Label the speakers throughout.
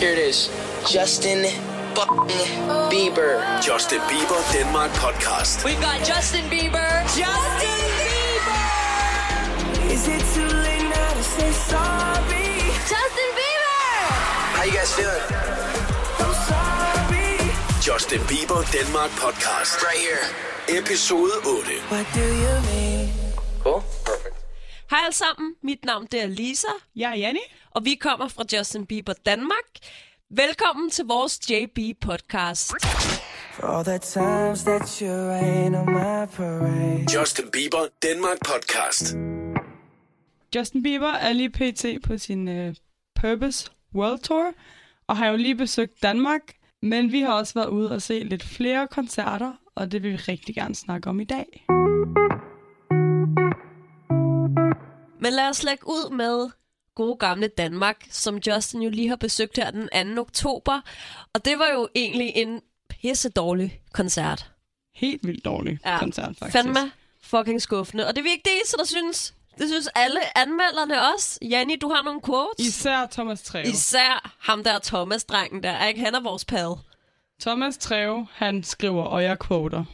Speaker 1: Here it is. Justin f***ing Bieber.
Speaker 2: Justin Bieber Denmark podcast.
Speaker 3: We've got Justin Bieber. Justin Bieber!
Speaker 4: Is it too late now to say sorry?
Speaker 3: Justin Bieber!
Speaker 1: How you guys feeling?
Speaker 4: I'm sorry.
Speaker 2: Justin Bieber Denmark podcast.
Speaker 1: Right here.
Speaker 2: Episode 8.
Speaker 4: What do you mean?
Speaker 1: Cool. Perfect.
Speaker 3: Hej alle sammen, mit navn det er Lisa,
Speaker 5: Jeg er Janni.
Speaker 3: Og vi kommer fra Justin Bieber Danmark. Velkommen til vores JB podcast.
Speaker 4: For all the times that you rain on my parade.
Speaker 2: Justin Bieber Denmark podcast.
Speaker 5: Justin Bieber er lige pt. på sin uh, Purpose World Tour, og har jo lige besøgt Danmark, men vi har også været ude og se lidt flere koncerter, og det vil vi rigtig gerne snakke om i dag.
Speaker 3: Men lad os lægge ud med gode gamle Danmark, som Justin jo lige har besøgt her den 2. oktober. Og det var jo egentlig en pisse dårlig koncert.
Speaker 5: Helt vildt dårlig ja, koncert, faktisk.
Speaker 3: Fandme fucking skuffende. Og det er vi ikke det eneste, der synes. Det synes alle anmelderne også. Janni, du har nogle quotes.
Speaker 5: Især Thomas Treve.
Speaker 3: Især ham der Thomas-drengen der. Ikke? Han er vores pal.
Speaker 5: Thomas Treve, han skriver, og jeg quoter.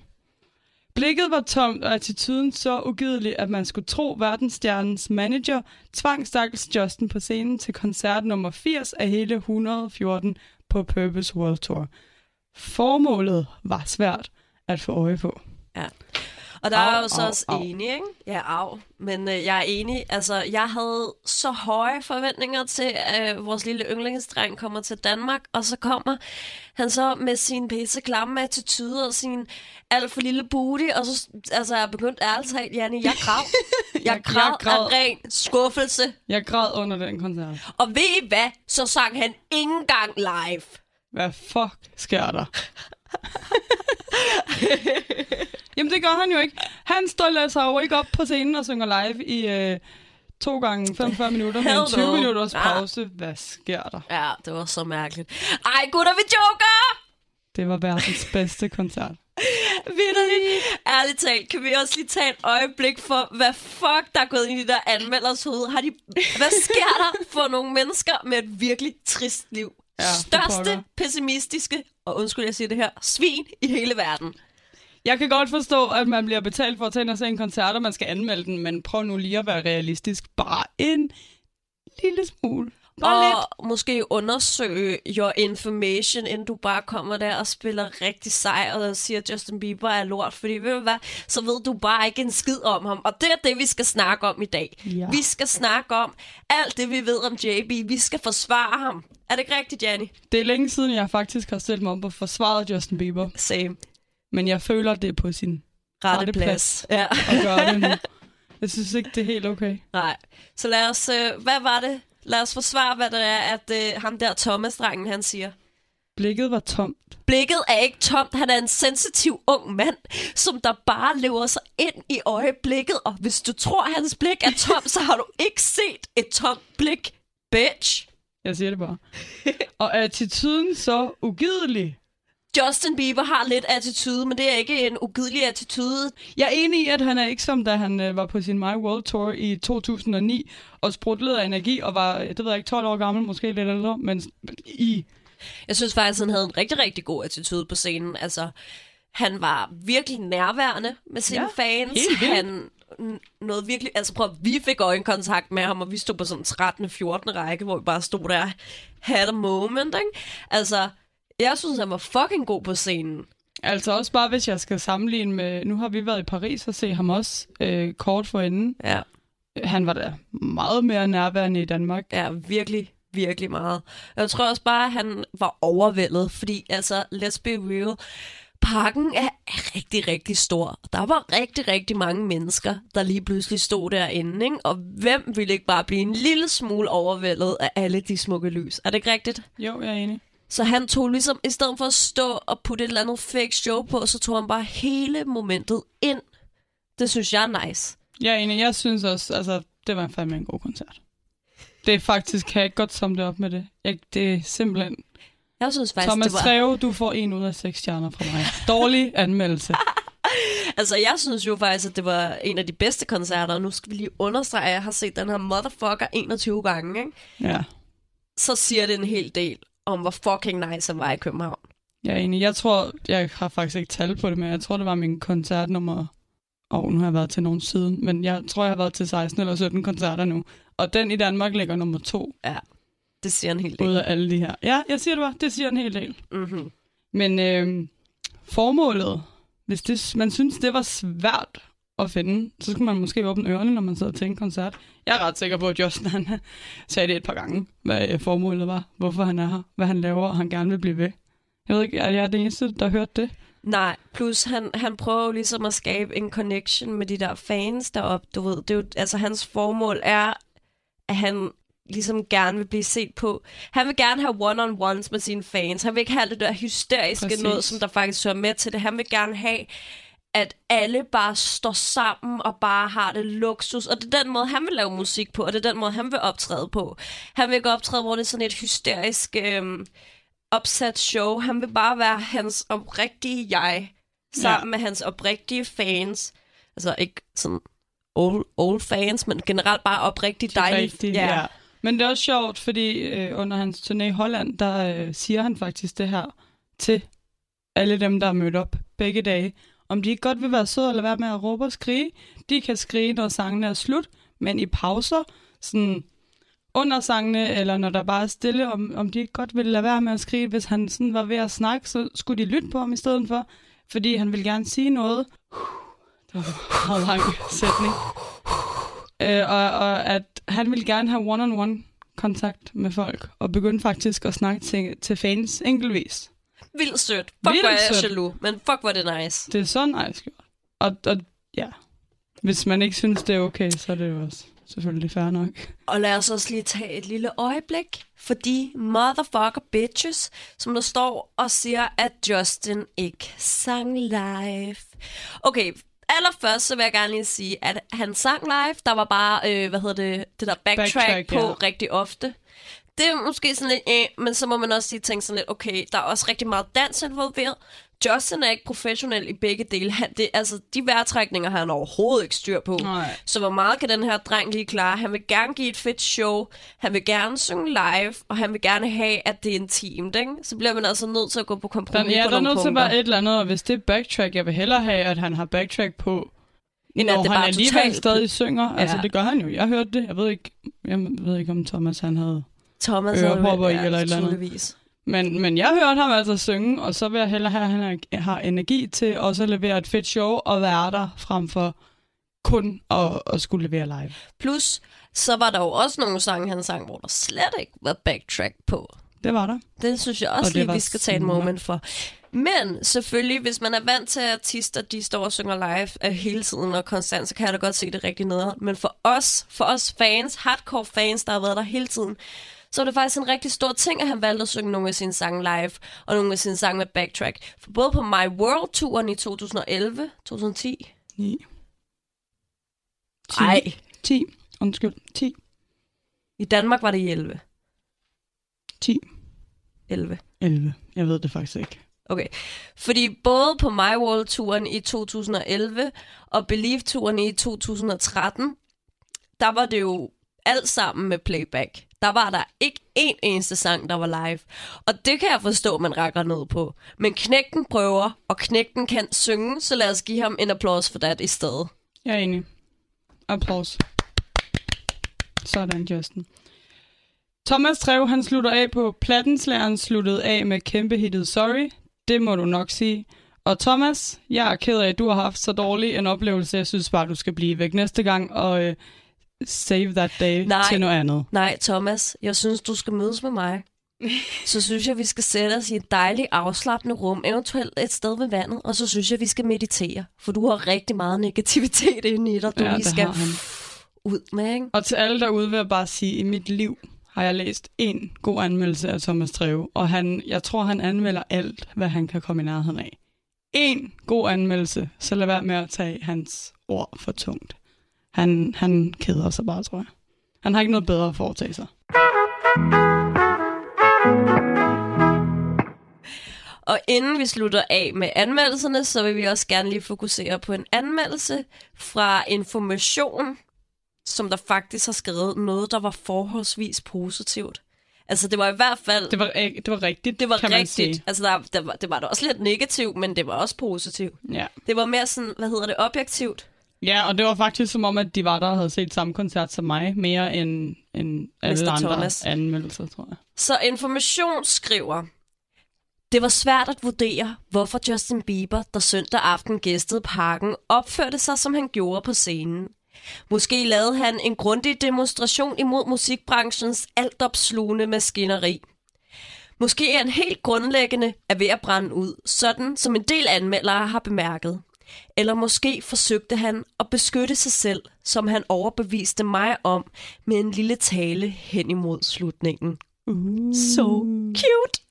Speaker 5: Blikket var tomt, og attituden så ugidelig, at man skulle tro, verdensstjernens manager tvang stakkels Justin på scenen til koncert nummer 80 af hele 114 på Purpose World Tour. Formålet var svært at få øje på.
Speaker 3: Ja. Og der
Speaker 5: Au,
Speaker 3: er jo så
Speaker 5: au,
Speaker 3: også
Speaker 5: au.
Speaker 3: enig, ikke? Ja, af. Men øh, jeg er enig. Altså, jeg havde så høje forventninger til, at øh, vores lille yndlingsdreng kommer til Danmark, og så kommer han så med sin pisse klamme attitude og sin alt for lille booty, og så altså, jeg er begyndt ærligt talt, Janne, jeg græd. Jeg,
Speaker 5: jeg
Speaker 3: græd
Speaker 5: græd.
Speaker 3: af ren skuffelse.
Speaker 5: Jeg græd under den koncert.
Speaker 3: Og ved I hvad? Så sang han ikke engang live.
Speaker 5: Hvad fuck sker der? Jamen, det gør han jo ikke. Han står sig jo ikke op på scenen og synger live i øh, to gange 45 minutter med en 20
Speaker 3: no.
Speaker 5: minutters
Speaker 3: Ah.
Speaker 5: pause. Hvad sker der?
Speaker 3: Ja, det var så mærkeligt. Ej, gutter, vi joker!
Speaker 5: Det var verdens bedste koncert.
Speaker 3: Vitterligt. Ærligt talt, kan vi også lige tage et øjeblik for, hvad fuck der er gået ind i de der anmelders hoved. Har de, hvad sker der for nogle mennesker med et virkelig trist liv?
Speaker 5: Ja,
Speaker 3: Største, pessimistiske, og undskyld, jeg siger det her, svin i hele verden.
Speaker 5: Jeg kan godt forstå, at man bliver betalt for at tage ind og se en koncert, og man skal anmelde den, men prøv nu lige at være realistisk. Bare en lille smule. Bare lidt.
Speaker 3: Og måske undersøge your information, inden du bare kommer der og spiller rigtig sej og siger, at Justin Bieber er lort. Fordi ved du hvad, så ved du bare ikke en skid om ham. Og det er det, vi skal snakke om i dag.
Speaker 5: Ja.
Speaker 3: Vi skal snakke om alt det, vi ved om JB. Vi skal forsvare ham. Er det ikke rigtigt, Janni?
Speaker 5: Det er længe siden, jeg faktisk har stillet mig op og forsvaret Justin Bieber.
Speaker 3: Same.
Speaker 5: Men jeg føler, det er på sin
Speaker 3: Rette,
Speaker 5: Rette
Speaker 3: plads. Ja.
Speaker 5: at gøre det nu. Jeg synes ikke, det er helt okay.
Speaker 3: Nej. Så lad os, øh, hvad var det? Lad os forsvare, hvad det er, at øh, ham der Thomas-drengen, han siger.
Speaker 5: Blikket var tomt.
Speaker 3: Blikket er ikke tomt. Han er en sensitiv ung mand, som der bare lever sig ind i øjeblikket. Og hvis du tror, at hans blik er tomt, så har du ikke set et tomt blik, bitch.
Speaker 5: Jeg siger det bare. Og attituden så ugidelig.
Speaker 3: Justin Bieber har lidt attitude, men det er ikke en ugidelig attitude.
Speaker 5: Jeg er enig i, at han er ikke som da han øh, var på sin My World Tour i 2009 og sprutlede af energi og var, øh, det ved jeg ikke, 12 år gammel, måske lidt ældre, men i...
Speaker 3: Jeg synes faktisk, han havde en rigtig, rigtig god attitude på scenen. Altså, han var virkelig nærværende med sine
Speaker 5: Ja,
Speaker 3: fans. Han noget virkelig... Altså prøv, vi fik øjenkontakt med ham, og vi stod på sådan 13. 14. række, hvor vi bare stod der had a moment, ikke? Altså, jeg synes, han var fucking god på scenen.
Speaker 5: Altså også bare, hvis jeg skal sammenligne med... Nu har vi været i Paris og se ham også øh, kort for enden.
Speaker 3: Ja,
Speaker 5: Han var da meget mere nærværende i Danmark.
Speaker 3: ja virkelig, virkelig meget. Jeg tror også bare, at han var overvældet, fordi altså, let's be real, parken er er rigtig, rigtig stor. Der var rigtig, rigtig mange mennesker, der lige pludselig stod derinde, ikke? Og hvem ville ikke bare blive en lille smule overvældet af alle de smukke lys? Er det ikke rigtigt?
Speaker 5: Jo, jeg er enig.
Speaker 3: Så han tog ligesom, i stedet for at stå og putte et eller andet fake show på, så tog han bare hele momentet ind. Det synes jeg er nice.
Speaker 5: Jeg er enig. Jeg synes også, altså, det var fandme en god koncert. Det er faktisk, kan jeg ikke godt det op med det. Jeg, det er simpelthen...
Speaker 3: Jeg synes faktisk,
Speaker 5: Thomas
Speaker 3: det var...
Speaker 5: Treve, du får en ud af seks stjerner fra mig. Dårlig anmeldelse.
Speaker 3: Altså, jeg synes jo faktisk, at det var en af de bedste koncerter, og nu skal vi lige understrege, at jeg har set den her motherfucker 21 gange, ikke?
Speaker 5: Ja.
Speaker 3: Så siger det en hel del om, hvor fucking nice han var i København.
Speaker 5: Jeg er enig. Jeg tror, jeg har faktisk ikke tal på det, men jeg tror, det var min koncert nummer... Og oh, nu har jeg været til nogen siden, men jeg tror, jeg har været til 16 eller 17 koncerter nu. Og den i Danmark ligger nummer to
Speaker 3: Ja, det siger en hel del.
Speaker 5: ud af alle de her. Ja, jeg siger det bare. Det siger en hel del.
Speaker 3: Mm-hmm.
Speaker 5: Men øh, formålet, hvis det, man synes, det var svært at finde, så skulle man måske åbne ørerne, når man sidder til en koncert. Jeg er ret sikker på, at Justin han sagde det et par gange, hvad øh, formålet var, hvorfor han er her, hvad han laver, og han gerne vil blive ved. Jeg ved ikke, er jeg den eneste, der har hørt det?
Speaker 3: Nej, plus han, han prøver jo ligesom at skabe en connection med de der fans deroppe, du ved. Det er jo, altså hans formål er, at han ligesom gerne vil blive set på. Han vil gerne have one-on-ones med sine fans. Han vil ikke have det der hysteriske
Speaker 5: Præcis.
Speaker 3: noget, som der faktisk hører med til det. Han vil gerne have, at alle bare står sammen og bare har det luksus. Og det er den måde, han vil lave musik på, og det er den måde, han vil optræde på. Han vil ikke optræde, hvor det er sådan et hysterisk øhm, opsat show. Han vil bare være hans oprigtige jeg, sammen ja. med hans oprigtige fans. Altså ikke sådan old, old fans, men generelt bare oprigtigt dejlige.
Speaker 5: Rigtigt, ja. ja. Men det er også sjovt, fordi øh, under hans turné i Holland, der øh, siger han faktisk det her til alle dem, der er mødt op begge dage. Om de ikke godt vil være søde eller være med at råbe og skrige. De kan skrige, når sangene er slut, men i pauser, sådan under sangene, eller når der bare er stille, om, om de ikke godt ville lade være med at skrige. Hvis han sådan var ved at snakke, så skulle de lytte på ham i stedet for, fordi han ville gerne sige noget. Det var en meget lang sætning. Øh, og, og at han ville gerne have one-on-one kontakt med folk, og begynde faktisk at snakke til, til fans enkeltvis.
Speaker 3: Vildt sødt. Fuck,
Speaker 5: Vildt
Speaker 3: hvor er jeg jaloux, men fuck, hvor det nice.
Speaker 5: Det er så nice gjort. Og, og ja, hvis man ikke synes, det er okay, så er det jo også selvfølgelig fair nok.
Speaker 3: Og lad os også lige tage et lille øjeblik for de motherfucker bitches, som der står og siger, at Justin ikke sang live. Okay, allerførst så vil jeg gerne lige sige, at han sang live. Der var bare, øh, hvad hedder det, det der backtrack,
Speaker 5: Backtrack,
Speaker 3: på
Speaker 5: ja.
Speaker 3: rigtig ofte. Det er måske sådan lidt, øh, men så må man også lige tænke sådan lidt, okay, der er også rigtig meget dans involveret. Justin er ikke professionel i begge dele. Han, det, altså, de vejrtrækninger har han overhovedet ikke styr på.
Speaker 5: Nej.
Speaker 3: Så hvor meget kan den her dreng lige klare? Han vil gerne give et fedt show, han vil gerne synge live, og han vil gerne have, at det er intimt, ikke? Så bliver man altså nødt til at gå på kompromis
Speaker 5: Den, ja,
Speaker 3: på
Speaker 5: der er
Speaker 3: nogle
Speaker 5: nødt til være et eller andet, og hvis det er backtrack, jeg vil hellere have, at han har backtrack på,
Speaker 3: End at det
Speaker 5: han
Speaker 3: bare
Speaker 5: alligevel
Speaker 3: totalt-
Speaker 5: stadig synger. Ja. Altså,
Speaker 3: Ja.
Speaker 5: det gør han jo. Jeg hørte det. Jeg ved ikke, jeg ved ikke om Thomas han havde...
Speaker 3: Thomas havde
Speaker 5: i eller et eller andet. Men, men jeg hørte ham altså synge, og så vil jeg hellere have, at han har- energi til også at levere et fedt show og være der, frem for kun at, at skulle levere live.
Speaker 3: Plus, så var der jo også nogle sange, han sang, hvor der slet ikke var backtrack på.
Speaker 5: Det var der.
Speaker 3: Det synes jeg
Speaker 5: Og
Speaker 3: også
Speaker 5: det
Speaker 3: lige, vi skal tage et moment for. Men selvfølgelig, hvis man er vant til, at artister de står og synger live øh, hele tiden og konstant, så kan jeg da godt se det rigtig nede. Men for os, for os fans, hardcore fans, der har været der hele tiden, så er det faktisk en rigtig stor ting, at han valgte at synge nogle af sine sange live, og nogle af sine sange med backtrack. For både på My World-turen i 2011, 2010,
Speaker 5: 9. 10.
Speaker 3: Ej.
Speaker 5: 10. Undskyld. 10.
Speaker 3: i Danmark var det i 11.
Speaker 5: 10.
Speaker 3: 11.
Speaker 5: 11. Jeg ved det faktisk ikke.
Speaker 3: Okay. Fordi både på My World-turen i 2011 og Believe-turen i 2013, der var det jo alt sammen med playback. Der var der ikke én eneste sang, der var live. Og det kan jeg forstå, man rækker ned på. Men knægten prøver, og knægten kan synge, så lad os give ham en applaus for det i stedet.
Speaker 5: Jeg er enig. Applaus. Sådan, Justin. Thomas Trev, han slutter af på Plattenslæren, sluttede af med kæmpe hittet Sorry. Det må du nok sige. Og Thomas, jeg er ked af, at du har haft så dårlig en oplevelse. Jeg synes bare, du skal blive væk næste gang og øh, save that day
Speaker 3: Nej.
Speaker 5: til noget andet.
Speaker 3: Nej, Thomas, jeg synes, du skal mødes med mig. Så synes jeg, vi skal sætte os i et dejligt afslappende rum, eventuelt et sted ved vandet, og så synes jeg, vi skal meditere. For du har rigtig meget negativitet inde i dig, du
Speaker 5: Ja,
Speaker 3: lige
Speaker 5: det
Speaker 3: skal ud med, ikke?
Speaker 5: Og til alle derude vil jeg bare sige, at i mit liv har jeg læst en god anmeldelse af Thomas Treve, og han, jeg tror, han anmelder alt, hvad han kan komme i nærheden af. En god anmeldelse, så lad være med at tage hans ord for tungt. Han, han keder sig bare, tror jeg. Han har ikke noget bedre at foretage sig.
Speaker 3: Og inden vi slutter af med anmeldelserne, så vil vi også gerne lige fokusere på en anmeldelse fra Information, som der faktisk har skrevet noget, der var forholdsvis positivt. Altså, det var i hvert fald...
Speaker 5: Det var, det var rigtigt,
Speaker 3: det var
Speaker 5: kan man
Speaker 3: rigtigt.
Speaker 5: sige.
Speaker 3: Altså, der, der var, det var da også lidt negativt, men det var også positivt.
Speaker 5: Ja.
Speaker 3: Det var mere sådan, hvad hedder det, objektivt.
Speaker 5: Ja, og det var faktisk som om, at de var der og havde set samme koncert som mig, mere end, end alle
Speaker 3: Mr.
Speaker 5: andre
Speaker 3: Thomas.
Speaker 5: anmeldelser, tror jeg.
Speaker 3: Så Information skriver, det var svært at vurdere, hvorfor Justin Bieber, der søndag aften gæstede parken, opførte sig, som han gjorde på scenen. Måske lavede han en grundig demonstration imod musikbranchens altopslugende maskineri. Måske er han helt grundlæggende er ved at brænde ud, sådan som en del anmeldere har bemærket. Eller måske forsøgte han at beskytte sig selv, som han overbeviste mig om med en lille tale hen imod slutningen. So cute!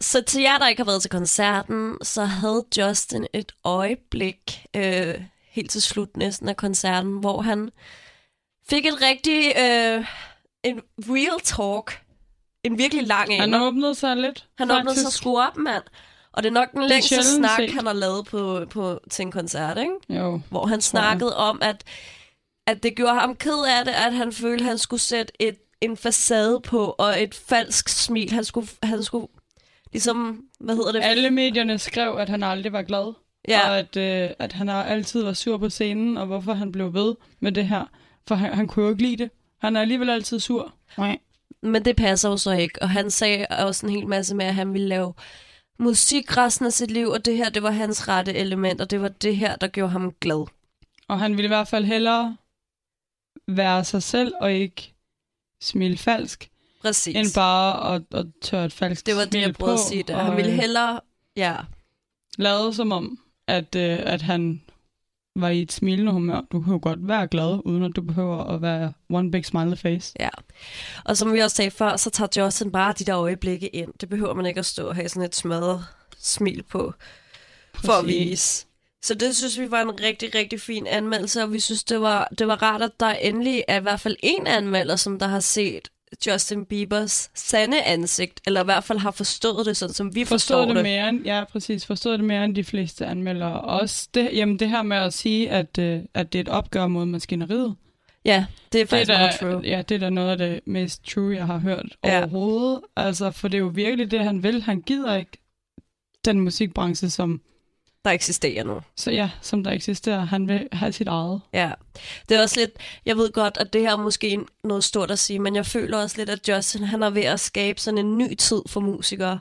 Speaker 3: Så til jer, der ikke har været til koncerten, så havde Justin et øjeblik øh, helt til slut næsten af koncerten, hvor han fik et rigtig øh, en real talk. En virkelig lang en.
Speaker 5: Han åbnede sig lidt,
Speaker 3: Han åbnede sig
Speaker 5: faktisk.
Speaker 3: sgu op, mand. Og det er nok den længste snak,
Speaker 5: set.
Speaker 3: han har lavet på, på, til en koncert, ikke?
Speaker 5: Jo.
Speaker 3: Hvor han snakkede om, at, at det gjorde ham ked af det, at han følte, at han skulle sætte et, en facade på, og et falsk smil. Han skulle, han skulle ligesom, hvad hedder det?
Speaker 5: Alle medierne skrev, at han aldrig var glad.
Speaker 3: Ja.
Speaker 5: Og at, øh, at han altid var sur på scenen, og hvorfor han blev ved med det her. For han, han kunne jo ikke lide det. Han er alligevel altid sur. Nej.
Speaker 3: Men det passer jo så ikke. Og han sagde også en hel masse med, at han ville lave musik resten af sit liv, og det her, det var hans rette element, og det var det her, der gjorde ham glad.
Speaker 5: Og han ville i hvert fald hellere være sig selv, og ikke smile falsk,
Speaker 3: Præcis.
Speaker 5: end bare at, at tørre et falsk
Speaker 3: det var det, jeg prøvede
Speaker 5: på,
Speaker 3: at sige. Der. Han ville
Speaker 5: øh,
Speaker 3: hellere... Ja,
Speaker 5: lade som om, at, øh, at han var i et smilende humør. Du kan jo godt være glad, uden at du behøver at være one big smiley face.
Speaker 3: ja. Og som vi også sagde før, så tager Justin bare de der øjeblikke ind. Det behøver man ikke at stå og have sådan et smadret smil på, for at
Speaker 5: Præcis.
Speaker 3: vise. Så det synes vi var en rigtig, rigtig fin anmeldelse, og vi synes, det var, det var rart, at der endelig er i hvert fald en anmelder, som der har set Justin Biebers sande ansigt, eller i hvert fald har forstået det, sådan som vi forstår
Speaker 5: Forstået
Speaker 3: det.
Speaker 5: det mere end, ja, præcis. Forstået det mere end de fleste anmeldere. Også det, jamen det her med at sige, at, øh, at det er et opgør mod maskineriet.
Speaker 3: Ja, det er
Speaker 5: Det
Speaker 3: faktisk
Speaker 5: er,
Speaker 3: meget true.
Speaker 5: ja, det er da noget af det mest true, jeg har hørt
Speaker 3: ja.
Speaker 5: overhovedet. Altså, for det er jo virkelig det, han vil. Han gider ikke den musikbranche, som,
Speaker 3: Der eksisterer nu.
Speaker 5: så ja, som der eksisterer. Han vil have sit eget.
Speaker 3: Ja, det er også lidt, jeg ved godt, at det her er måske noget stort at sige, men jeg føler også lidt, at Justin, han er ved at skabe sådan en ny tid for musikere.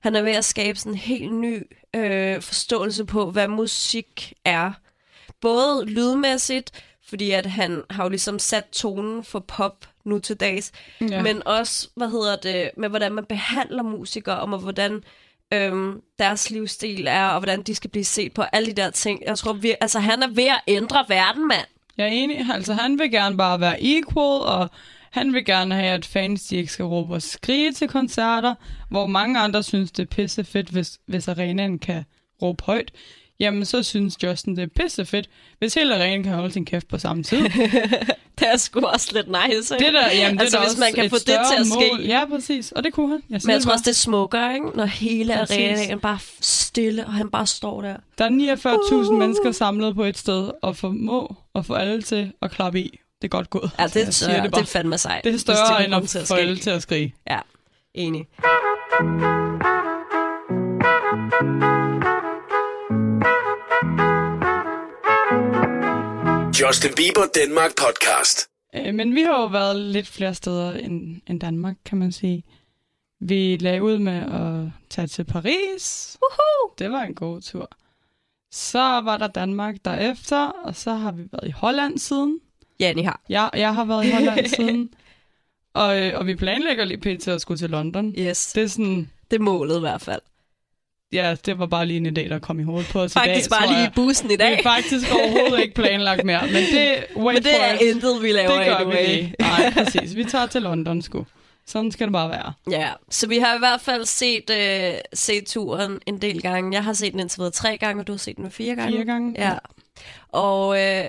Speaker 3: Han er ved at skabe sådan en helt ny øh, forståelse på, hvad musik er. Både lydmæssigt, fordi at han har jo ligesom sat tonen for pop nu til dags,
Speaker 5: Ja.
Speaker 3: men også, hvad hedder det, med hvordan man behandler musikere, og med hvordan øhm, deres livsstil er, og hvordan de skal blive set på, alle de der ting. Jeg tror, vi, altså han er ved at ændre verden, mand.
Speaker 5: Jeg er enig. Altså, han vil gerne bare være equal, og han vil gerne have, at fans de ikke skal råbe og skrige til koncerter, hvor mange andre synes, det er pisse fedt, hvis, hvis arenaen kan råbe højt. Jamen, så synes Justin, det er pisse fedt, hvis hele arenaen kan holde sin kæft på samme tid.
Speaker 3: Det er sgu også lidt nice, ikke?
Speaker 5: Det der, jamen,
Speaker 3: altså,
Speaker 5: det da
Speaker 3: hvis man kan få det til
Speaker 5: større
Speaker 3: at ske.
Speaker 5: Mål. Ja, præcis. Og det kunne han. Jeg
Speaker 3: Men jeg tror
Speaker 5: bare,
Speaker 3: også, det er smukkere, ikke? Når hele
Speaker 5: Præcis.
Speaker 3: arenaen bare stille, og han bare står der.
Speaker 5: der er 49.000
Speaker 3: Uh.
Speaker 5: mennesker samlet på et sted, og formå at få alle til at klappe i. Det er godt gået.
Speaker 3: Ja, det, er,
Speaker 5: siger
Speaker 3: det,
Speaker 5: det,
Speaker 3: det er
Speaker 5: bare.
Speaker 3: fandme sejt.
Speaker 5: det er større
Speaker 3: kan
Speaker 5: end at
Speaker 3: til
Speaker 5: få alle til at skrige.
Speaker 3: Ja, enig.
Speaker 2: Justin Bieber Danmark podcast.
Speaker 5: Øh, Men vi har jo været lidt flere steder end, end Danmark, kan man sige. Vi lagde ud med at tage til Paris.
Speaker 3: Woohoo!
Speaker 5: Det var en god tur. Så var der Danmark derefter, og så har vi været i Holland siden.
Speaker 3: Ja, ni har.
Speaker 5: Jeg, jeg har været i Holland siden. Og, øh, og vi planlægger lige pt. at skulle til London.
Speaker 3: Yes, det,
Speaker 5: Det er sådan,
Speaker 3: det er målet i hvert fald.
Speaker 5: Ja, det var bare lige en idé, der kom i hovedet på os i dag.
Speaker 3: Faktisk bare lige i bussen i dag.
Speaker 5: er faktisk overhovedet ikke planlagt mere, men det, wait
Speaker 3: Men det
Speaker 5: for
Speaker 3: er
Speaker 5: it.
Speaker 3: intet, vi laver
Speaker 5: det gør
Speaker 3: anyway.
Speaker 5: vi lige. Nej, præcis. Vi tager til London, sgu. Sådan skal det bare være.
Speaker 3: Ja, så vi har i hvert fald set, øh, set turen en del gange. Jeg har set den indtil videre tre gange, og du har set den fire gange.
Speaker 5: Fire gange?
Speaker 3: Ja. Og øh,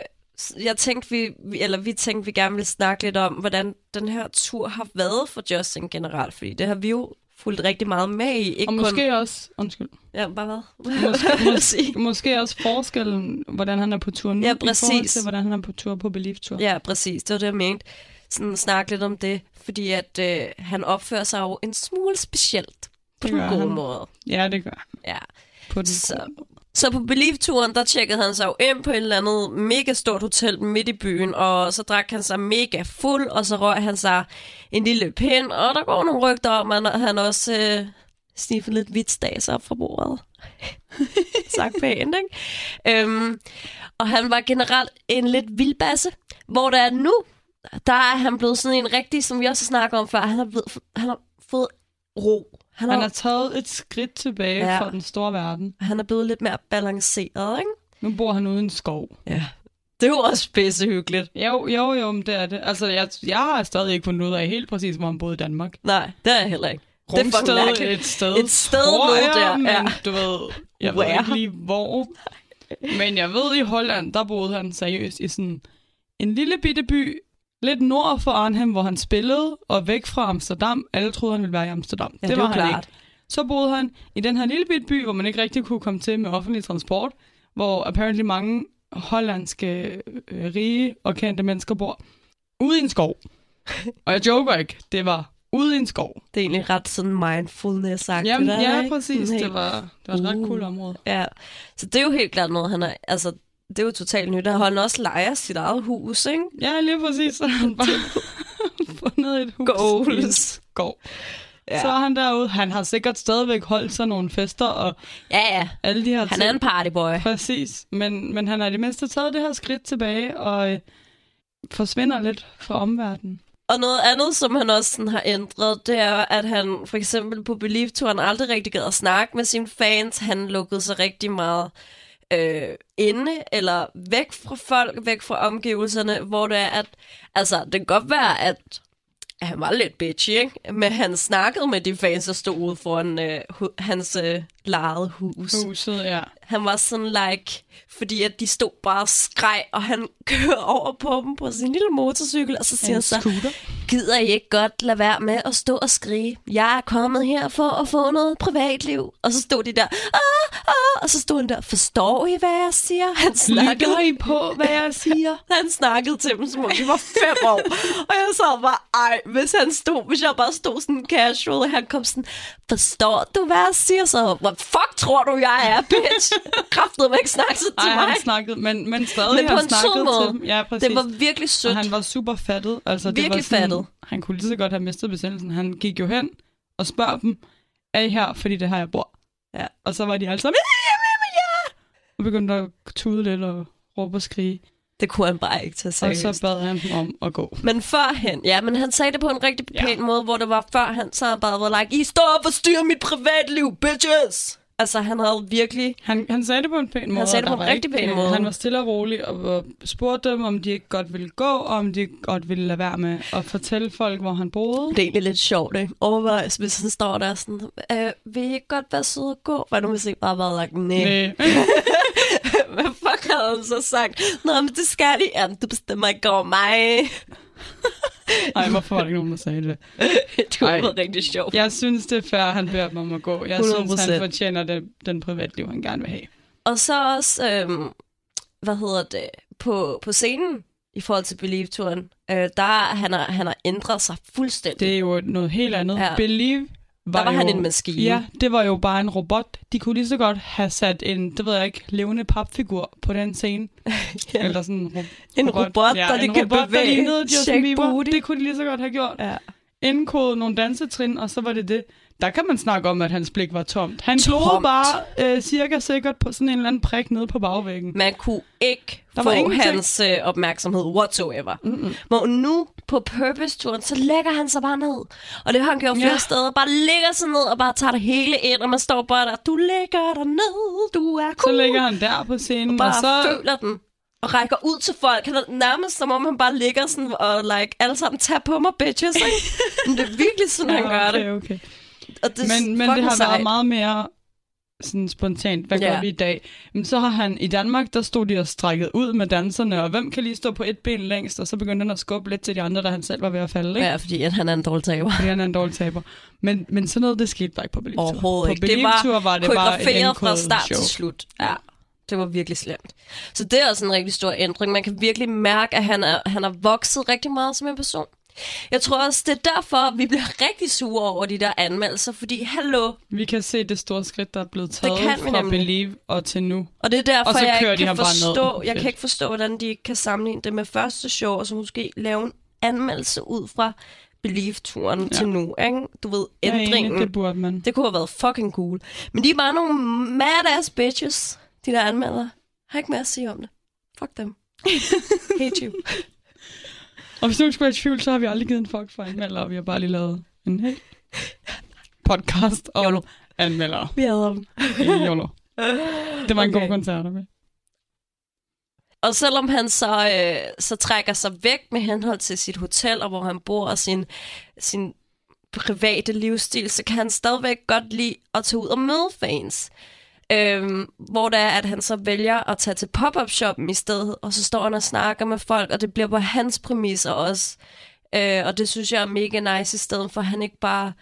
Speaker 3: jeg tænkte, vi, vi- eller vi tænkte, vi gerne ville snakke lidt om, hvordan den her tur har været for Justin generelt, fordi det har vi jo fulgt rigtig meget med i. Ikke
Speaker 5: Og måske også, undskyld,
Speaker 3: Kun, ja, bare hvad?
Speaker 5: måske,
Speaker 3: Hvad vil du
Speaker 5: mås-
Speaker 3: sige?
Speaker 5: måske også forskellen, hvordan han er på tur nu,
Speaker 3: Ja,
Speaker 5: i forhold
Speaker 3: præcis.
Speaker 5: til, hvordan han er på tur på Belief Tour.
Speaker 3: Ja, præcis. Det var det, jeg mente. sådan snakke lidt om det, fordi at øh, han opfører sig jo en smule specielt på
Speaker 5: Det
Speaker 3: den gode
Speaker 5: han.
Speaker 3: måde.
Speaker 5: Ja, det gør.
Speaker 3: Ja.
Speaker 5: På den
Speaker 3: Så, så på Believe-turen, der tjekkede han sig jo ind på et eller andet mega stort hotel midt i byen, og så drak han sig mega fuld, og så røg han sig en lille pind, og der går nogle rygter om, at han også øh, sniffede lidt hvidt op fra bordet. Sagt pænt, ikke? Øhm, og han var generelt en lidt vildbasse, hvor der er nu, der er han blevet sådan en rigtig, som vi også har snakket om før, han har, blevet, han har fået ro. Han,
Speaker 5: Han
Speaker 3: har,
Speaker 5: har taget et skridt tilbage
Speaker 3: Ja.
Speaker 5: fra den store verden.
Speaker 3: han er blevet lidt mere balanceret, ikke?
Speaker 5: Nu bor han ude i en skov.
Speaker 3: Ja. Det er jo også pissehyggeligt.
Speaker 5: Jo, jo, jo, men det er det. Altså, jeg, jeg har stadig ikke fundet ud af helt præcis, hvor han boede i Danmark.
Speaker 3: Nej, det er jeg heller ikke. Det er
Speaker 5: et sted,
Speaker 3: Et sted
Speaker 5: tror jeg,
Speaker 3: der,
Speaker 5: men
Speaker 3: ja.
Speaker 5: du ved, jeg ved
Speaker 3: Where?
Speaker 5: ikke lige hvor. Men jeg ved, i Holland, der boede han seriøst i sådan en lille bitte by, lidt nord for Arnhem, hvor han spillede, og væk fra Amsterdam. Alle troede, han ville være i Amsterdam.
Speaker 3: Ja, det er
Speaker 5: var han
Speaker 3: klart.
Speaker 5: ikke. Så boede han i den her lille bitte by, hvor man ikke rigtig kunne komme til med offentlig transport, hvor apparently mange hollandske øh, rige og kendte mennesker bor ude i en skov. Og jeg joker ikke, det var ude i en skov.
Speaker 3: Det er egentlig ret sådan mindfulness -agtigt,
Speaker 5: Jamen,
Speaker 3: der,
Speaker 5: ja,
Speaker 3: ikke?
Speaker 5: præcis. Det var, det var et ret
Speaker 3: Uh.
Speaker 5: cool område.
Speaker 3: Ja, så det er jo helt klart noget, han er... Altså, det er jo totalt nyt. Han også lejer sit eget hus, ikke?
Speaker 5: Ja, lige præcis. Så han bare fundet et hus
Speaker 3: Goals.
Speaker 5: skov.
Speaker 3: Ja.
Speaker 5: Så er han derude. Han har sikkert stadigvæk holdt sig nogle fester og
Speaker 3: Ja, ja.
Speaker 5: alle de her
Speaker 3: Han
Speaker 5: ting.
Speaker 3: er en partyboy.
Speaker 5: Præcis. Men, men han har i det mindste taget det her skridt tilbage og øh, forsvinder lidt fra omverdenen.
Speaker 3: Og noget andet, som han også sådan har ændret, det er, at han for eksempel på Believe-turen aldrig rigtig gad at snakke med sine fans. Han lukkede sig rigtig meget øh, inde, eller væk fra folk, væk fra omgivelserne, hvor det er, at altså, det kan godt være, at at han var lidt bitchy, ikke? Men han snakkede med de fans, der stod ude foran øh, hu- hans øh, lejede hus.
Speaker 5: Huset, ja.
Speaker 3: Han var sådan like, fordi at de stod bare og skreg, og han kører over på dem på sin lille motorcykel, og så siger han så,
Speaker 5: scooter.
Speaker 3: gider I ikke godt lade være med at stå og skrige? Jeg er kommet her for at få noget privatliv. Og så stod de der, ah, ah, og så stod han der, forstår I, hvad jeg siger? Han snakkede,
Speaker 5: Lytter I på, hvad jeg siger?
Speaker 3: han snakkede til dem, som om de var fem år. og jeg sad bare, ej, hvis han stod, hvis jeg bare stod sådan casual, og han kom sådan, forstår du, hvad jeg siger? Så, hvad fuck tror du, jeg er, bitch? Kraftede mig ikke snakke så til
Speaker 5: Nej,
Speaker 3: mig.
Speaker 5: han snakkede, men, men stadig
Speaker 3: Men på
Speaker 5: han
Speaker 3: en sød
Speaker 5: snakkede
Speaker 3: måde.
Speaker 5: til dem. Ja, præcis.
Speaker 3: Det var virkelig sødt.
Speaker 5: Og han var super fattet. Altså, det var
Speaker 3: Virkelig
Speaker 5: sådan,
Speaker 3: fattet.
Speaker 5: Han kunne lige så godt have mistet besindelsen. Han gik jo hen og spørger dem, er I her, fordi det er her, jeg bor?
Speaker 3: Ja.
Speaker 5: Og så var de alle sammen, ja, ja, ja, ja. Og begyndte at tude lidt og råbe og skrige.
Speaker 3: Det kunne han bare ikke tage
Speaker 5: Og
Speaker 3: seriøst.
Speaker 5: så bad han dem om at gå.
Speaker 3: Men førhen, ja, men han sagde det på en rigtig pæn måde, hvor det var før han så han bare var like, I står og forstyrrer mit privatliv, bitches! Altså, han havde virkelig...
Speaker 5: Han, han sagde det på en pæn måde.
Speaker 3: sagde det på en
Speaker 5: var
Speaker 3: rigtig
Speaker 5: ikke-
Speaker 3: pæn måde.
Speaker 5: Han var stille og rolig og, og spurgte dem, om de ikke godt ville gå, og om de godt ville lade være med at fortælle folk, hvor han boede.
Speaker 3: Det er egentlig lidt sjovt, ikke? Overvejs, hvis han står der sådan, øh, vil I ikke godt være søde og gå? Hvad nu hvis I bare var like, nej. Hvad fuck havde han så sagt? Nå, men det skal de. Jamen, du bestemmer ikke over mig.
Speaker 5: Ej, hvorfor var der ikke nogen, der sagde det?
Speaker 3: det var
Speaker 5: Ej.
Speaker 3: rigtig sjovt.
Speaker 5: Jeg synes, det er fair, han beder dem om at gå. Jeg
Speaker 3: 100%.
Speaker 5: synes, han fortjener det, den privatliv, han gerne vil have.
Speaker 3: Og så også, øhm, hvad hedder det, på, på scenen, i forhold til Believe-turen, øh, der han har han har ændret sig fuldstændig.
Speaker 5: Det er jo noget helt andet.
Speaker 3: Ja.
Speaker 5: Believe var,
Speaker 3: Der var
Speaker 5: jo,
Speaker 3: han en maskine.
Speaker 5: Ja, det var jo bare en robot. De kunne lige så godt have sat en, det ved jeg ikke, levende papfigur på den scene.
Speaker 3: Ja.
Speaker 5: Eller sådan en, ro-
Speaker 3: En robot, der de
Speaker 5: en
Speaker 3: kan
Speaker 5: robot,
Speaker 3: bevæge,
Speaker 5: der lignede Justin Bieber.
Speaker 3: booty.
Speaker 5: Det kunne de lige så godt have gjort.
Speaker 3: Ja.
Speaker 5: Indkode nogle dansetrin, og så var det det. Der kan man snakke om, at hans blik var tomt. Han glodede bare øh, cirka sikkert på sådan en eller anden prik nede på bagvæggen.
Speaker 3: Man kunne ikke
Speaker 5: Der
Speaker 3: få
Speaker 5: ingenting.
Speaker 3: hans øh, opmærksomhed whatsoever. Mm-hmm. Hvor nu på Purpose-turen, så lægger han sig bare ned. Og det har han gjort flere
Speaker 5: Ja.
Speaker 3: steder. Bare lægger sig ned og bare tager det hele ind, og man står bare der, du lægger dig ned, du er
Speaker 5: Så
Speaker 3: cool.
Speaker 5: ligger han der på scenen,
Speaker 3: bare
Speaker 5: og så...
Speaker 3: føler den. Og rækker ud til folk. Han er nærmest som om, han bare ligger sådan og like, alle sammen, tag på mig, bitches. Ikke? Men det er virkelig sådan, han gør
Speaker 5: okay,
Speaker 3: det.
Speaker 5: okay.
Speaker 3: Og det
Speaker 5: Men, men det har
Speaker 3: sejt.
Speaker 5: været meget mere sådan spontant. Hvad
Speaker 3: Ja.
Speaker 5: gør vi i dag? Men så har han i Danmark, der stod de og strækket ud med danserne, og hvem kan lige stå på et ben længst? Og så begyndte han at skubbe lidt til de andre, da han selv var ved at falde, ikke?
Speaker 3: Ja, fordi at han er en dårlig taber.
Speaker 5: Fordi han er en dårlig taber. Men, men sådan noget, det skete bare ikke på Believe.
Speaker 3: Overhovedet
Speaker 5: På
Speaker 3: ikke. Det
Speaker 5: Believe
Speaker 3: var
Speaker 5: Tour var det bare et
Speaker 3: fra start
Speaker 5: show.
Speaker 3: til slut. Ja. Det var virkelig slemt. Så det er også en rigtig stor ændring. Man kan virkelig mærke, at han er, han er vokset rigtig meget som en person. Jeg tror også, det er derfor, vi bliver rigtig sure over de der anmeldelser, fordi hallo,
Speaker 5: Vi kan se det store skridt, der er blevet taget
Speaker 3: kan vi
Speaker 5: fra. Believe og til nu.
Speaker 3: og det er derfor,
Speaker 5: Og så
Speaker 3: jeg ikke kan forstå, jeg kan ikke forstå, hvordan de ikke kan sammenligne det med første show, og så måske lave en anmeldelse ud fra Believe-turen ja. til nu, ikke? Du ved, ændringen.
Speaker 5: enig, det burde man.
Speaker 3: Det kunne have været fucking cool. Men de er bare nogle mad-ass bitches, de der anmelder. Har ikke mere at sige om det. Fuck dem. Hate you.
Speaker 5: Og hvis nogen skulle være i tvivl, så har vi aldrig givet en fuck for anmelder, og vi har bare lige lavet en helt podcast om
Speaker 3: YOLO.
Speaker 5: anmeldere.
Speaker 3: Vi hader dem.
Speaker 5: i YOLO. Det var en
Speaker 3: Okay.
Speaker 5: god koncert med.
Speaker 3: Og selvom han så, øh, så trækker sig væk med henhold til sit hotel, og hvor han bor, og sin, sin private livsstil, så kan han stadigvæk godt lide at tage ud og møde fans. Øhm, hvor det er, at han så vælger at tage til pop-up shoppen i stedet, og så står han og snakker med folk, og det bliver på hans præmisser også. Øh, og det synes jeg er mega nice, i stedet for at han ikke bare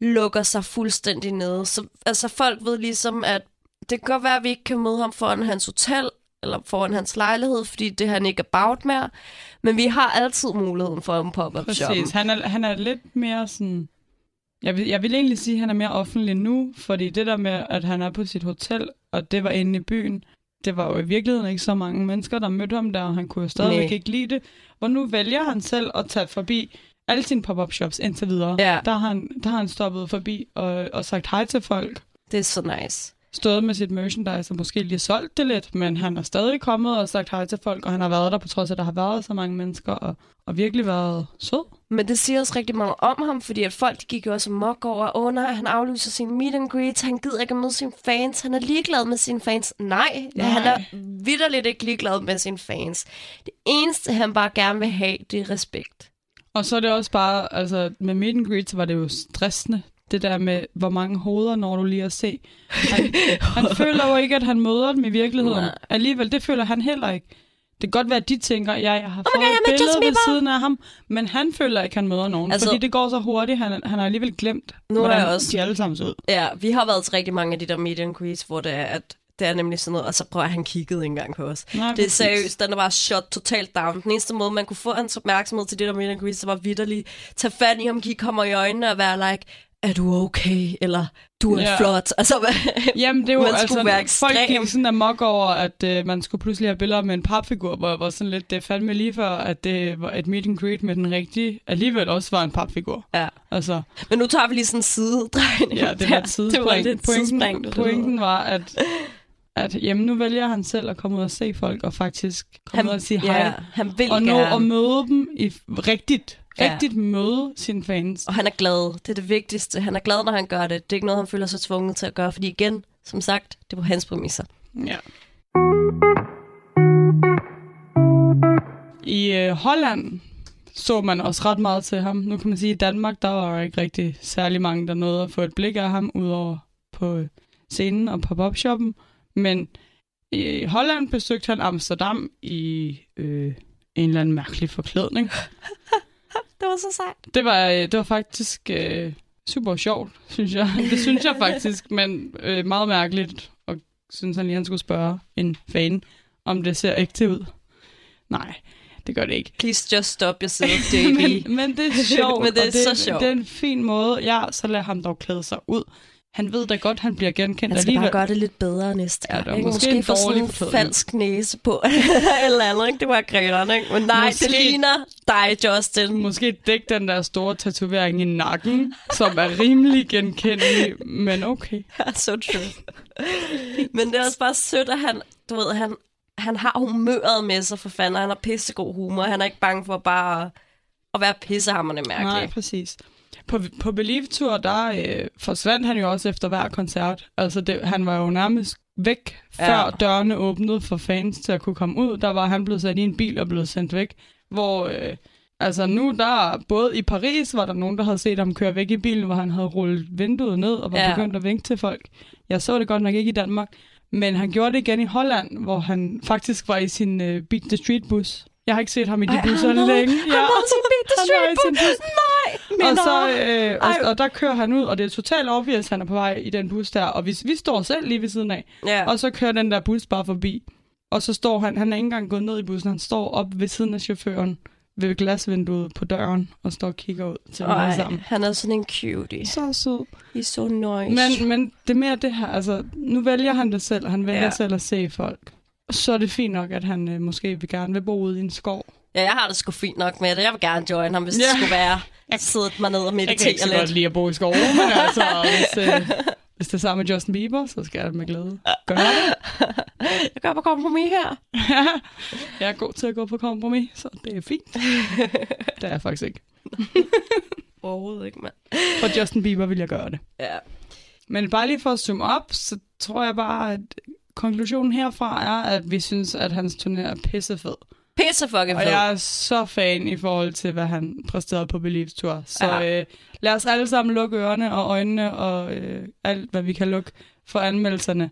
Speaker 3: lukker sig fuldstændig nede. Så altså, folk ved ligesom, at det kan godt være, at vi ikke kan møde ham foran hans hotel, eller foran hans lejlighed, fordi det er han ikke about mere. Men vi har altid muligheden for en pop-up shop.
Speaker 5: Præcis. Han er, han er lidt mere sådan... Jeg vil, jeg vil egentlig sige, at han er mere offentlig nu, fordi det der med, at han er på sit hotel, og det var inde i byen, det var jo i virkeligheden ikke så mange mennesker, der mødte ham der, og han kunne jo stadigvæk
Speaker 3: Nej.
Speaker 5: ikke lide det. Hvor nu vælger han selv at tage forbi alle sine pop-up shops indtil videre.
Speaker 3: Ja.
Speaker 5: Der, har han, der har han stoppet forbi og, og sagt hej til folk.
Speaker 3: Det er så nice.
Speaker 5: Stået med sit merchandise og måske lige solgt det lidt, men han er stadig kommet og sagt hej til folk, og han har været der på trods af, at der har været så mange mennesker, og, og virkelig været sød.
Speaker 3: Men det siger også rigtig meget om ham, fordi at folk de gik jo også mok over, åh oh, nej, han aflyser sin meet and greet, han gider ikke at møde sine fans, han er ligeglad med sine fans. Nej,
Speaker 5: Nej.
Speaker 3: han er vidderligt ikke ligeglad med sine fans. Det eneste, han bare gerne vil have, det er respekt.
Speaker 5: Og så er det også bare, altså med meet and greet, så var det jo stressende. Det der med, hvor mange hoveder når du lige at se. Han, han føler jo ikke, at han møder dem i virkeligheden.
Speaker 3: Nej.
Speaker 5: Alligevel, det føler han heller ikke. Det kan godt være, at de tænker, ja, jeg har fået
Speaker 3: God, jeg
Speaker 5: et billede ved siden af ham, men han føler ikke, at han møder nogen,
Speaker 3: Altså-
Speaker 5: fordi det går så hurtigt, han, han har alligevel glemt,
Speaker 3: Nu
Speaker 5: hvordan
Speaker 3: jeg også-
Speaker 5: de alle sammen så ud.
Speaker 3: Ja, vi har været til rigtig mange af de der meet and greets, hvor det er, at det er nemlig sådan noget, og så prøver han kiggede ikke engang på os.
Speaker 5: Nej,
Speaker 3: det er seriøst, den er bare shot totalt down. Den eneste måde, man kunne få hans opmærksomhed til det der meet and greets, så var vidderligt tage fat i ham, kigge ham i øjnene og være like, er du okay? Eller, du er
Speaker 5: Ja.
Speaker 3: flot. Altså, hvad?
Speaker 5: Jamen, det er jo
Speaker 3: Man
Speaker 5: altså,
Speaker 3: være
Speaker 5: folk
Speaker 3: ekstrem.
Speaker 5: gik sådan amok over, at øh, man skulle pludselig have billeder med en papfigur, hvor, hvor sådan lidt, det fandme lige før, at det var et meet and greet med den rigtige, alligevel også var en papfigur.
Speaker 3: Ja.
Speaker 5: Altså,
Speaker 3: Men nu tager vi lige sådan en sidedrejning.
Speaker 5: ja, det var et sidespring.
Speaker 3: Det var lidt
Speaker 5: pointen,
Speaker 3: sidespring.
Speaker 5: pointen var, at, at jamen, nu vælger han selv at komme ud og se folk, og faktisk komme ud og sige hej.
Speaker 3: ja, han vil
Speaker 5: og nå
Speaker 3: gerne.
Speaker 5: at møde dem i rigtigt,
Speaker 3: Ja.
Speaker 5: rigtigt møde sine fans.
Speaker 3: Og han er glad. Det er det vigtigste. Han er glad, når han gør det. Det er ikke noget, han føler sig tvunget til at gøre. Fordi igen, som sagt, det er på hans præmisser.
Speaker 5: Ja. I øh, Holland så man også ret meget til ham. Nu kan man sige, at i Danmark, der var ikke rigtig særlig mange, der nåede at få et blik af ham, udover på øh, scenen og pop-up-shoppen. Men i Holland besøgte han Amsterdam i øh, en eller anden mærkelig forklædning.
Speaker 3: Det var så sejt.
Speaker 5: Det var, øh, det var faktisk øh, super sjovt, synes jeg. Det synes jeg faktisk, men øh, meget mærkeligt. Og synes han lige, han skulle spørge en fan, om det ser ægte ud. Nej, det gør det ikke.
Speaker 3: Please just stop yourself, JB.
Speaker 5: men, men det er sjovt,
Speaker 3: Men det er
Speaker 5: og det,
Speaker 3: så sjovt.
Speaker 5: det er en fin måde. Ja, så lad ham dog klæde sig ud. Han ved da godt, han bliver genkendt
Speaker 3: Han skal
Speaker 5: alligevel.
Speaker 3: bare gøre det lidt bedre næste
Speaker 5: Ja,
Speaker 3: gang.
Speaker 5: var
Speaker 3: ikke?
Speaker 5: måske
Speaker 3: måske
Speaker 5: en
Speaker 3: få sådan en falsk næse på. eller andet, ikke? Det var grineren, ikke? Men nej,
Speaker 5: Måske-
Speaker 3: det ligner dig, Justin.
Speaker 5: Måske dæk den der store tatovering i nakken, som er rimelig genkendelig, men okay.
Speaker 3: so true. Men det er også bare sødt, at han, du ved, han, han har humøret med sig for fanden, og han har pissegod humor. Han er ikke bange for bare at, at være pissehammerende mærkelig.
Speaker 5: Nej, præcis. På, på Believe-tur, der øh, forsvandt han jo også efter hver koncert. Altså, det, han var jo nærmest væk, før
Speaker 3: Ja.
Speaker 5: dørene åbnede for fans til at kunne komme ud. Der var han blevet sat i en bil og blevet sendt væk. Hvor, øh, altså nu der, både i Paris var der nogen, der havde set ham køre væk i bilen, hvor han havde rullet vinduet ned og var
Speaker 3: Ja.
Speaker 5: ja. begyndt at vinke til folk. Jeg så det godt nok ikke i Danmark. Men han gjorde det igen i Holland, hvor han faktisk var i sin øh, Beat the Street bus. Jeg har ikke set ham i de
Speaker 3: Ej,
Speaker 5: busser
Speaker 3: han
Speaker 5: længe.
Speaker 3: Han havde sin Beat the
Speaker 5: var
Speaker 3: Street
Speaker 5: i
Speaker 3: bus.
Speaker 5: bus.
Speaker 3: Nej,
Speaker 5: Og, så, øh, og, og der kører han ud, og det er totalt obvious, han er på vej i den bus der. Og vi, vi står selv lige ved siden af.
Speaker 3: Ja.
Speaker 5: Og så kører den der bus bare forbi. Og så står han, han er ikke engang gået ned i bussen, han står op ved siden af chaufføren ved glasvinduet på døren og står og kigger ud til
Speaker 3: Ej,
Speaker 5: sammen.
Speaker 3: han er sådan en cutie.
Speaker 5: Så sød.
Speaker 3: He's so nice.
Speaker 5: Men, men det er mere det her, altså, nu vælger han det selv, han vælger
Speaker 3: ja.
Speaker 5: selv at se folk. Så er det fint nok, at han øh, måske vil gerne vil bo ude i en skov.
Speaker 3: Ja, jeg har det sgu fint nok med det. Jeg vil gerne join ham, hvis ja. Det skulle være. Sidde mig ned og
Speaker 5: Jeg kan
Speaker 3: meditere
Speaker 5: ikke så
Speaker 3: lidt.
Speaker 5: godt lide at bo i skoven, men altså, hvis, øh, hvis det er sammen med Justin Bieber, så skal jeg med glæde gøre det.
Speaker 3: Jeg gør på kompromis her.
Speaker 5: jeg er god til at gå på kompromis, så det er fint. Det er jeg faktisk ikke.
Speaker 3: Overhovedet ikke, mand.
Speaker 5: For Justin Bieber vil jeg gøre det.
Speaker 3: Ja.
Speaker 5: Men bare lige for at zoome op, så tror jeg bare, at konklusionen herfra er, at vi synes, at hans turné er pissefed.
Speaker 3: Pisse fucking
Speaker 5: Og
Speaker 3: fed.
Speaker 5: jeg er så fan i forhold til, hvad han præsterede på Beliefs Tour. Så
Speaker 3: Ja.
Speaker 5: øh, lad os alle sammen lukke ørerne og øjnene og øh, alt, hvad vi kan lukke for anmeldelserne.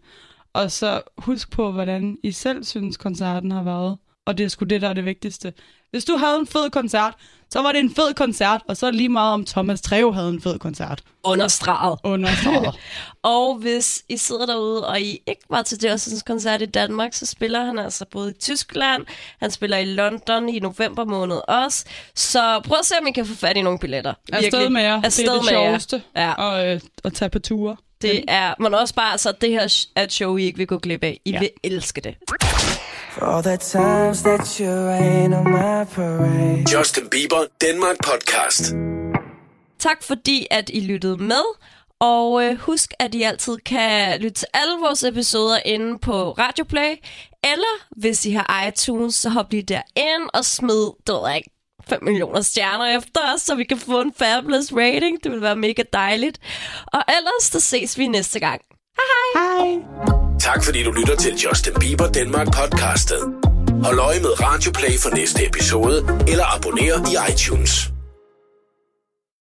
Speaker 5: Og så husk på, hvordan I selv synes, koncerten har været. Og det er sgu det, der er det vigtigste. Hvis du havde en fed koncert, så var det en fed koncert, og så er det lige meget om Thomas Treve havde en fed koncert.
Speaker 3: Understreget.
Speaker 5: Understreget.
Speaker 3: Og hvis I sidder derude, og I ikke var til Justins koncert i Danmark, så spiller han altså både i Tyskland, han spiller i London i november måned også. Så prøv at se, om I kan få fat i nogle billetter.
Speaker 5: Afsted med jer.
Speaker 3: Afsted
Speaker 5: det er det sjoveste.
Speaker 3: Ja.
Speaker 5: Og, øh, at tage på ture.
Speaker 3: Det er, men også bare, så det her er et show, I ikke vil gå glip af. I ja.
Speaker 5: Ja.
Speaker 3: vil elske det.
Speaker 4: For all the times that you rain on my parade.
Speaker 2: Justin Bieber Danmark Podcast.
Speaker 3: Tak fordi, at I lyttede med. Og øh, husk, at I altid kan lytte til alle vores episoder inde på Radioplay. Eller hvis I har iTunes, så hop lige derind og smid, det ved jeg ikke, 5 millioner stjerner efter os, så vi kan få en fabulous rating. Det vil være mega dejligt. Og ellers, så ses vi næste gang.
Speaker 5: Hej.
Speaker 2: Tak fordi du lytter til Justin Bieber Danmark Podcastet. Hold øje med Radioplay for næste episode, eller abonner i iTunes.